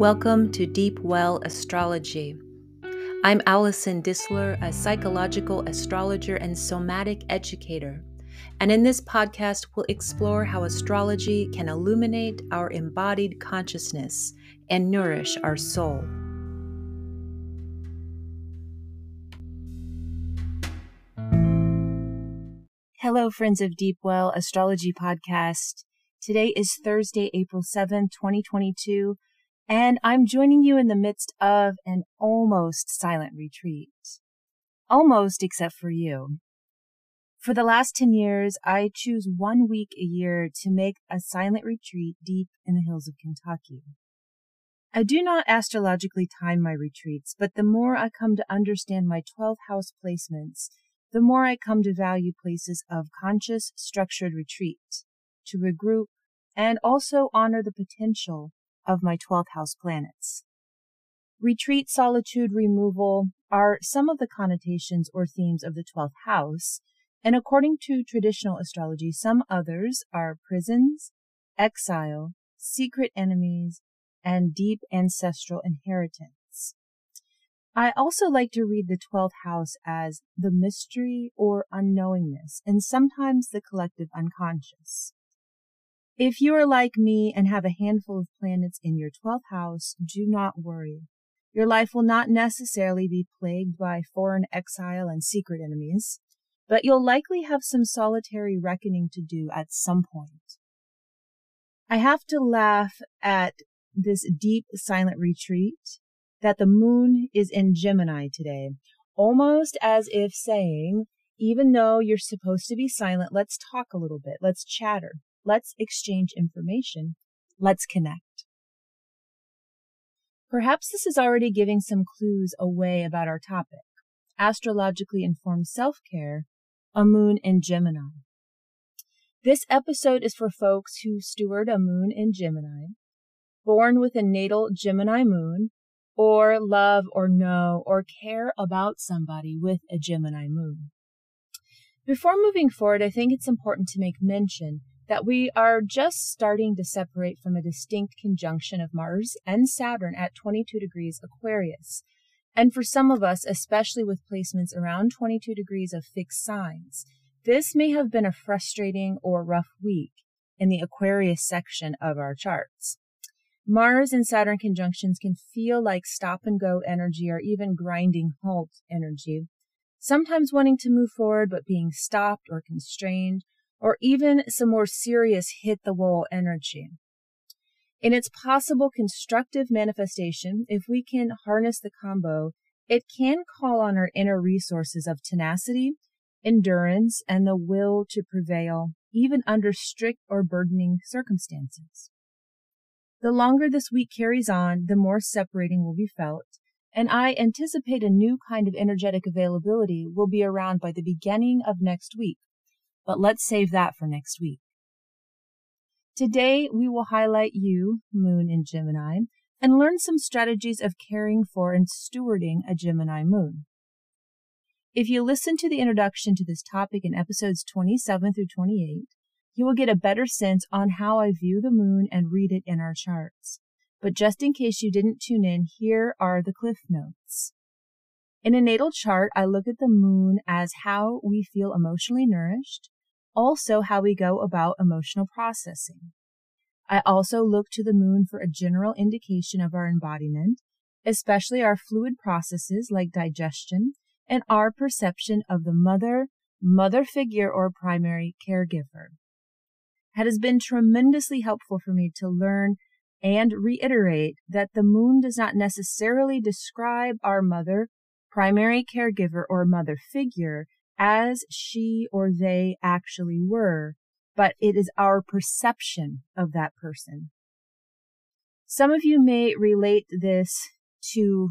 Welcome to Deep Well Astrology. I'm Allison Disler, a psychological astrologer and somatic educator. And in this podcast, we'll explore how astrology can illuminate our embodied consciousness and nourish our soul. Hello, friends of Deep Well Astrology Podcast. Today is Thursday, April 7th, 2022, and I'm joining you in the midst of an almost silent retreat. Almost, except for you. For the last 10 years, I choose one week a year to make a silent retreat deep in the hills of Kentucky. I do not astrologically time my retreats, but the more I come to understand my 12th house placements, the more I come to value places of conscious, structured retreat, to regroup, and also honor the potential of my 12th house planets. Retreat, solitude, removal are some of the connotations or themes of the 12th house, and according to traditional astrology, some others are prisons, exile, secret enemies, and deep ancestral inheritance. I also like to read the 12th house as the mystery or unknowingness, and sometimes the collective unconscious. If you are like me and have a handful of planets in your 12th house, do not worry. Your life will not necessarily be plagued by foreign exile and secret enemies, but you'll likely have some solitary reckoning to do at some point. I have to laugh at this deep silent retreat that the moon is in Gemini today, almost as if saying, even though you're supposed to be silent, let's talk a little bit. Let's chatter. Let's exchange information. Let's connect. Perhaps this is already giving some clues away about our topic. Astrologically informed self-care, a moon in Gemini. This episode is for folks who steward a moon in Gemini, born with a natal Gemini moon, or love or know or care about somebody with a Gemini moon. Before moving forward, I think it's important to make mention that we are just starting to separate from a distinct conjunction of Mars and Saturn at 22 degrees Aquarius. And for some of us, especially with placements around 22 degrees of fixed signs, this may have been a frustrating or rough week in the Aquarius section of our charts. Mars and Saturn conjunctions can feel like stop and go energy or even grinding halt energy, sometimes wanting to move forward but being stopped or constrained, or even some more serious hit the wall energy. In its possible constructive manifestation, if we can harness the combo, it can call on our inner resources of tenacity, endurance, and the will to prevail, even under strict or burdening circumstances. The longer this week carries on, the more separating will be felt, and I anticipate a new kind of energetic availability will be around by the beginning of next week. But let's save that for next week. Today, we will highlight you, Moon in Gemini, and learn some strategies of caring for and stewarding a Gemini moon. If you listen to the introduction to this topic in episodes 27 through 28, you will get a better sense on how I view the moon and read it in our charts. But just in case you didn't tune in, here are the cliff notes. In a natal chart, I look at the moon as how we feel emotionally nourished, also how we go about emotional processing. I also look to the moon for a general indication of our embodiment, especially our fluid processes like digestion and our perception of the mother, mother figure, or primary caregiver. It has been tremendously helpful for me to learn and reiterate that the moon does not necessarily describe our mother, primary caregiver, or mother figure as she or they actually were, but it is our perception of that person. Some of you may relate this to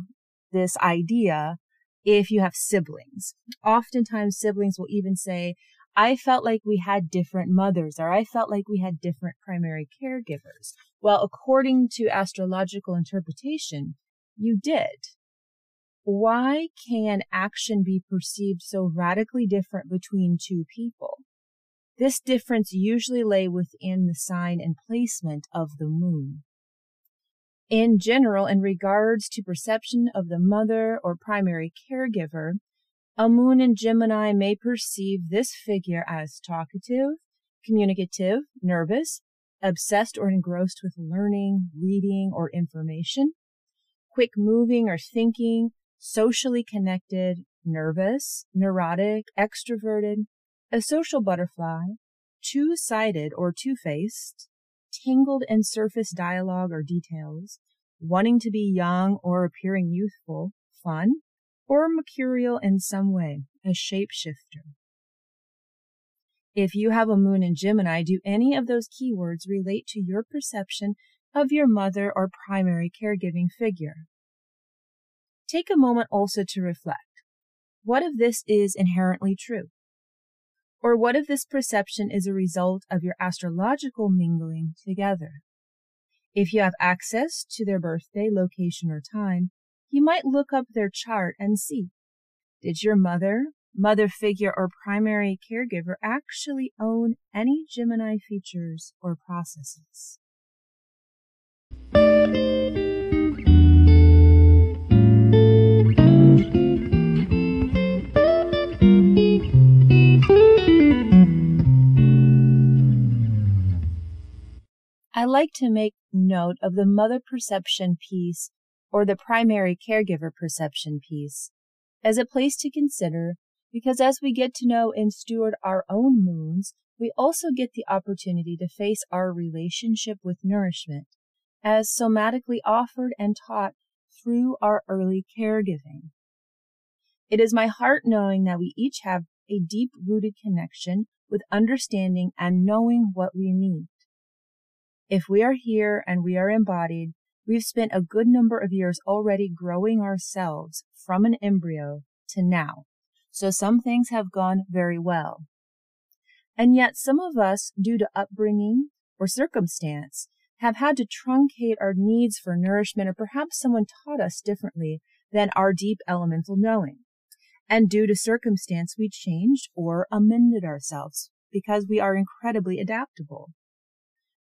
this idea if you have siblings. Oftentimes siblings will even say, I felt like we had different mothers or I felt like we had different primary caregivers. Well, according to astrological interpretation, you did. Why can action be perceived so radically different between two people? This difference usually lay within the sign and placement of the moon. In general, in regards to perception of the mother or primary caregiver, a moon in Gemini may perceive this figure as talkative, communicative, nervous, obsessed or engrossed with learning, reading, or information, quick moving or thinking, socially connected, nervous, neurotic, extroverted, a social butterfly, two sided or two faced, tangled in surface dialogue or details, wanting to be young or appearing youthful, fun, or mercurial in some way, a shapeshifter. If you have a moon in Gemini, do any of those keywords relate to your perception of your mother or primary caregiving figure? Take a moment also to reflect. What if this is inherently true? Or what if this perception is a result of your astrological mingling together? If you have access to their birthday, location, or time, you might look up their chart and see. Did your mother, mother figure, or primary caregiver actually own any Gemini features or processes? Like to make note of the mother perception piece or the primary caregiver perception piece as a place to consider because as we get to know and steward our own moons, we also get the opportunity to face our relationship with nourishment as somatically offered and taught through our early caregiving. It is my heart knowing that we each have a deep rooted connection with understanding and knowing what we need. If we are here and we are embodied, we've spent a good number of years already growing ourselves from an embryo to now. So some things have gone very well. And yet some of us, due to upbringing or circumstance, have had to truncate our needs for nourishment or perhaps someone taught us differently than our deep elemental knowing. And due to circumstance, we changed or amended ourselves because we are incredibly adaptable.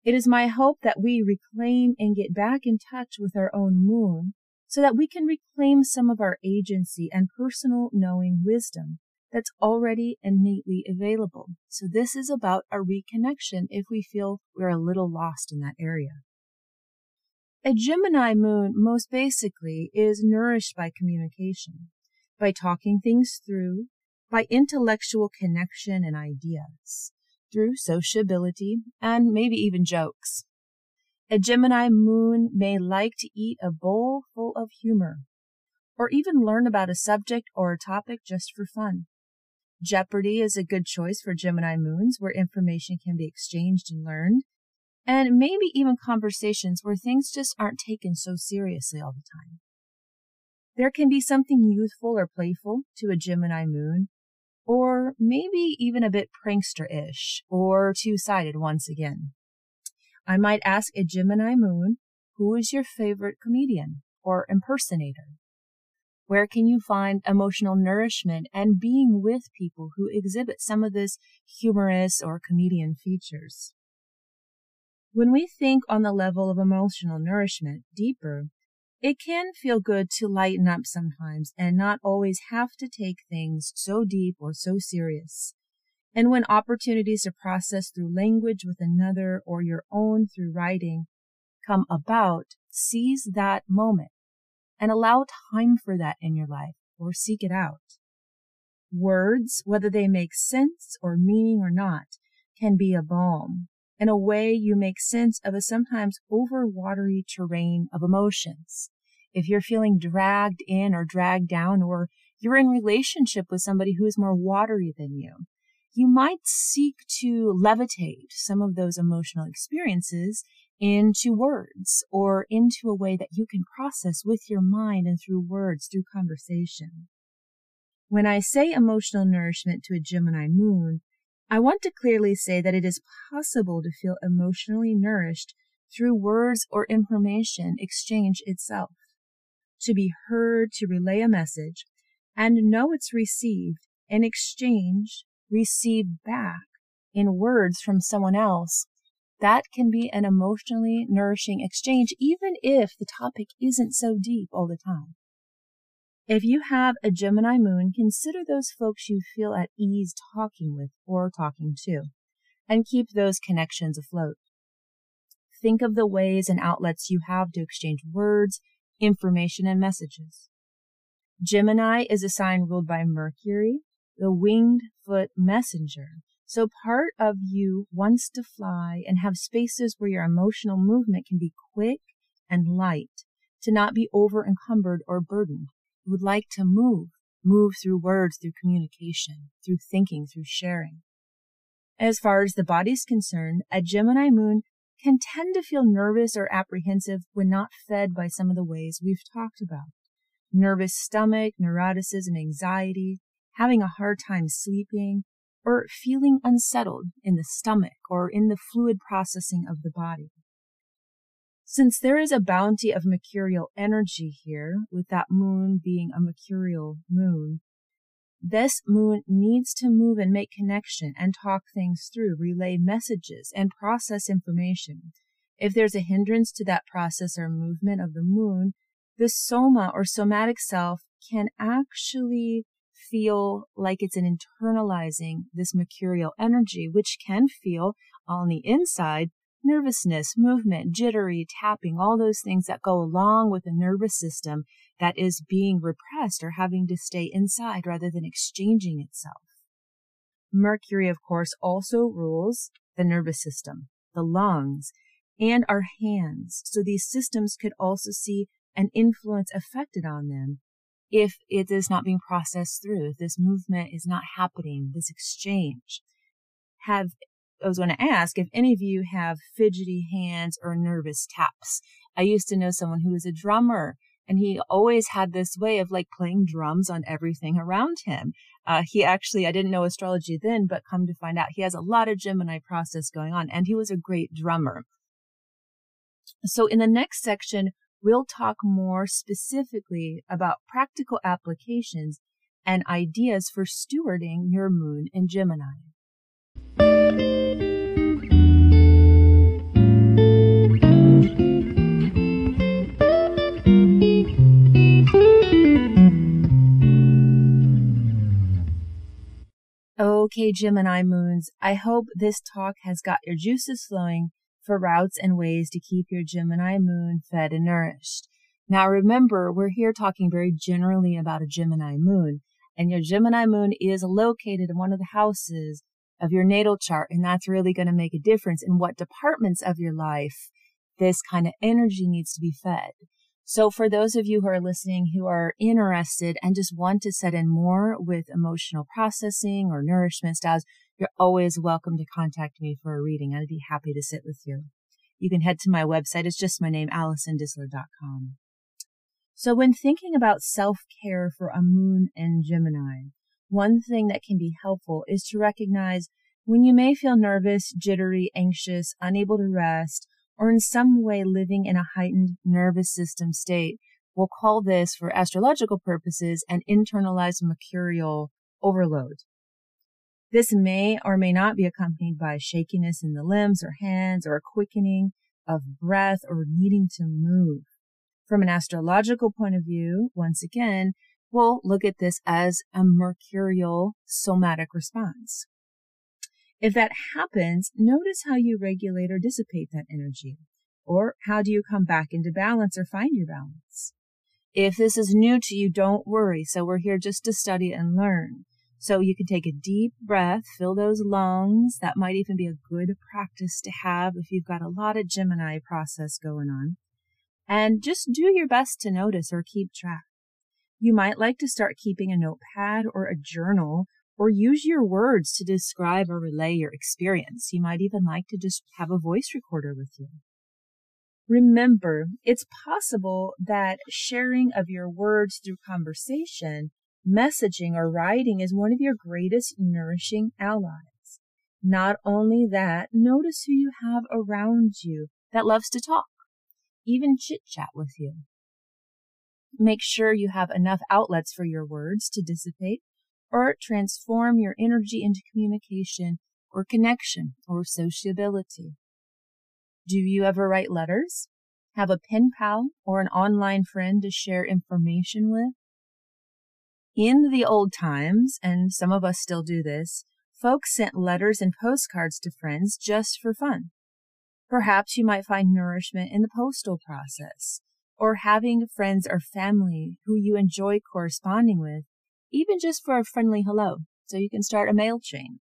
It is my hope that we reclaim and get back in touch with our own moon so that we can reclaim some of our agency and personal knowing wisdom that's already innately available. So this is about a reconnection if we feel we're a little lost in that area. A Gemini moon, most basically, is nourished by communication, by talking things through, by intellectual connection and ideas through sociability and maybe even jokes. A Gemini moon may like to eat a bowl full of humor, or even learn about a subject or a topic just for fun. Jeopardy is a good choice for Gemini moons where information can be exchanged and learned, and maybe even conversations where things just aren't taken so seriously all the time. There can be something youthful or playful to a Gemini moon or maybe even a bit prankster-ish or two-sided once again. I might ask a Gemini moon, who is your favorite comedian or impersonator? Where can you find emotional nourishment and being with people who exhibit some of this humorous or comedian features? When we think on the level of emotional nourishment deeper, it can feel good to lighten up sometimes and not always have to take things so deep or so serious. And when opportunities to process through language with another or your own through writing come about, seize that moment and allow time for that in your life or seek it out. Words, whether they make sense or meaning or not, can be a balm in a way you make sense of a sometimes over watery terrain of emotions. If you're feeling dragged in or dragged down, or you're in relationship with somebody who is more watery than you, you might seek to levitate some of those emotional experiences into words or into a way that you can process with your mind and through words, through conversation. When I say emotional nourishment to a Gemini moon, I want to clearly say that it is possible to feel emotionally nourished through words or information exchange itself. To be heard to relay a message and know it's received in exchange, received back in words from someone else. that can be an emotionally nourishing exchange, even if the topic isn't so deep all the time. If you have a Gemini moon, consider those folks you feel at ease talking with or talking to, and keep those connections afloat. Think of the ways and outlets you have to exchange words, information, and messages. Gemini is a sign ruled by Mercury, the winged foot messenger. So part of you wants to fly and have spaces where your emotional movement can be quick and light, to not be over encumbered or burdened. Would like to move, move through words, through communication, through thinking, through sharing. As far as the body is concerned, a Gemini moon can tend to feel nervous or apprehensive when not fed by some of the ways we've talked about nervous stomach, neuroticism, anxiety, having a hard time sleeping, or feeling unsettled in the stomach or in the fluid processing of the body. Since there is a bounty of mercurial energy here, with that moon being a mercurial moon, this moon needs to move and make connection and talk things through, relay messages, and process information. If there's a hindrance to that process or movement of the moon, the soma or somatic self can actually feel like it's an internalizing this mercurial energy, which can feel on the inside nervousness, movement, jittery, tapping, all those things that go along with a nervous system that is being repressed or having to stay inside rather than exchanging itself. Mercury, of course, also rules the nervous system, the lungs, and our hands. So these systems could also see an influence affected on them if it is not being processed through, if this movement is not happening, this exchange. Have I was going to ask if any of you have fidgety hands or nervous taps. I used to know someone who was a drummer and he always had this way of like playing drums on everything around him. Uh, he actually, I didn't know astrology then, but come to find out he has a lot of Gemini process going on and he was a great drummer. So in the next section, we'll talk more specifically about practical applications and ideas for stewarding your moon in Gemini. Okay, Gemini moons, I hope this talk has got your juices flowing for routes and ways to keep your Gemini moon fed and nourished. Now remember, we're here talking very generally about a Gemini moon, and your Gemini moon is located in one of the houses of your natal chart, and that's really going to make a difference in what departments of your life this kind of energy needs to be fed. So for those of you who are listening who are interested and just want to set in more with emotional processing or nourishment styles, you're always welcome to contact me for a reading. I'd be happy to sit with you. You can head to my website. It's just my name, AllisonDisler.com. So when thinking about self-care for a moon and Gemini, one thing that can be helpful is to recognize when you may feel nervous, jittery, anxious, unable to rest, or in some way living in a heightened nervous system state. We'll call this, for astrological purposes, an internalized mercurial overload. This may or may not be accompanied by shakiness in the limbs or hands or a quickening of breath or needing to move. From an astrological point of view, once again, we'll look at this as a mercurial somatic response. If that happens, notice how you regulate or dissipate that energy. Or how do you come back into balance or find your balance? If this is new to you, don't worry. So we're here just to study and learn. So you can take a deep breath, fill those lungs. That might even be a good practice to have if you've got a lot of Gemini process going on. And just do your best to notice or keep track. You might like to start keeping a notepad or a journal or use your words to describe or relay your experience. You might even like to just have a voice recorder with you. Remember, it's possible that sharing of your words through conversation messaging or writing is one of your greatest nourishing allies. Not only that, notice who you have around you that loves to talk, even chit chat with you. Make sure you have enough outlets for your words to dissipate or transform your energy into communication or connection or sociability. Do you ever write letters? Have a pen pal or an online friend to share information with? In the old times, and some of us still do this, folks sent letters and postcards to friends just for fun. Perhaps you might find nourishment in the postal process, or having friends or family who you enjoy corresponding with, even just for a friendly hello, so you can start a mail chain.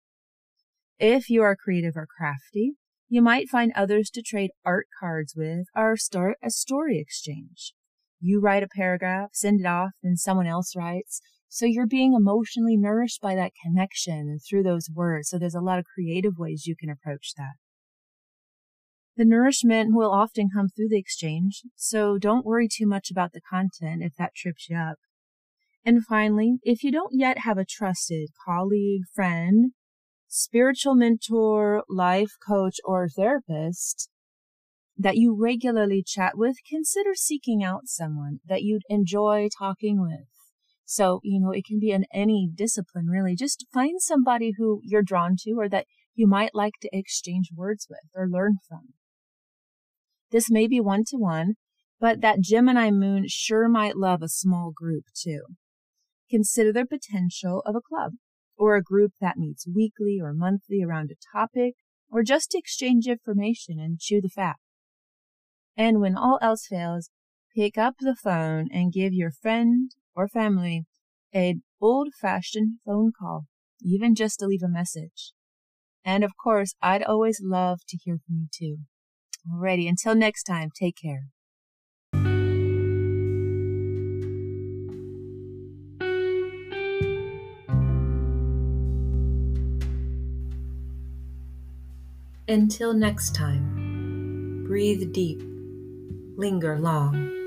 If you are creative or crafty, you might find others to trade art cards with or start a story exchange. You write a paragraph, send it off, and someone else writes. So you're being emotionally nourished by that connection through those words. So there's a lot of creative ways you can approach that. The nourishment will often come through the exchange, so don't worry too much about the content if that trips you up. And finally, if you don't yet have a trusted colleague, friend, spiritual mentor, life coach, or therapist that you regularly chat with, consider seeking out someone that you'd enjoy talking with. So, you know, it can be in any discipline really. Just find somebody who you're drawn to or that you might like to exchange words with or learn from. This may be one to one, but that Gemini moon sure might love a small group too. Consider the potential of a club or a group that meets weekly or monthly around a topic or just to exchange information and chew the fat. And when all else fails, pick up the phone and give your friend or family a old fashioned phone call, even just to leave a message. And of course, I'd always love to hear from you too. Alrighty, until next time, take care. Until next time, breathe deep, linger long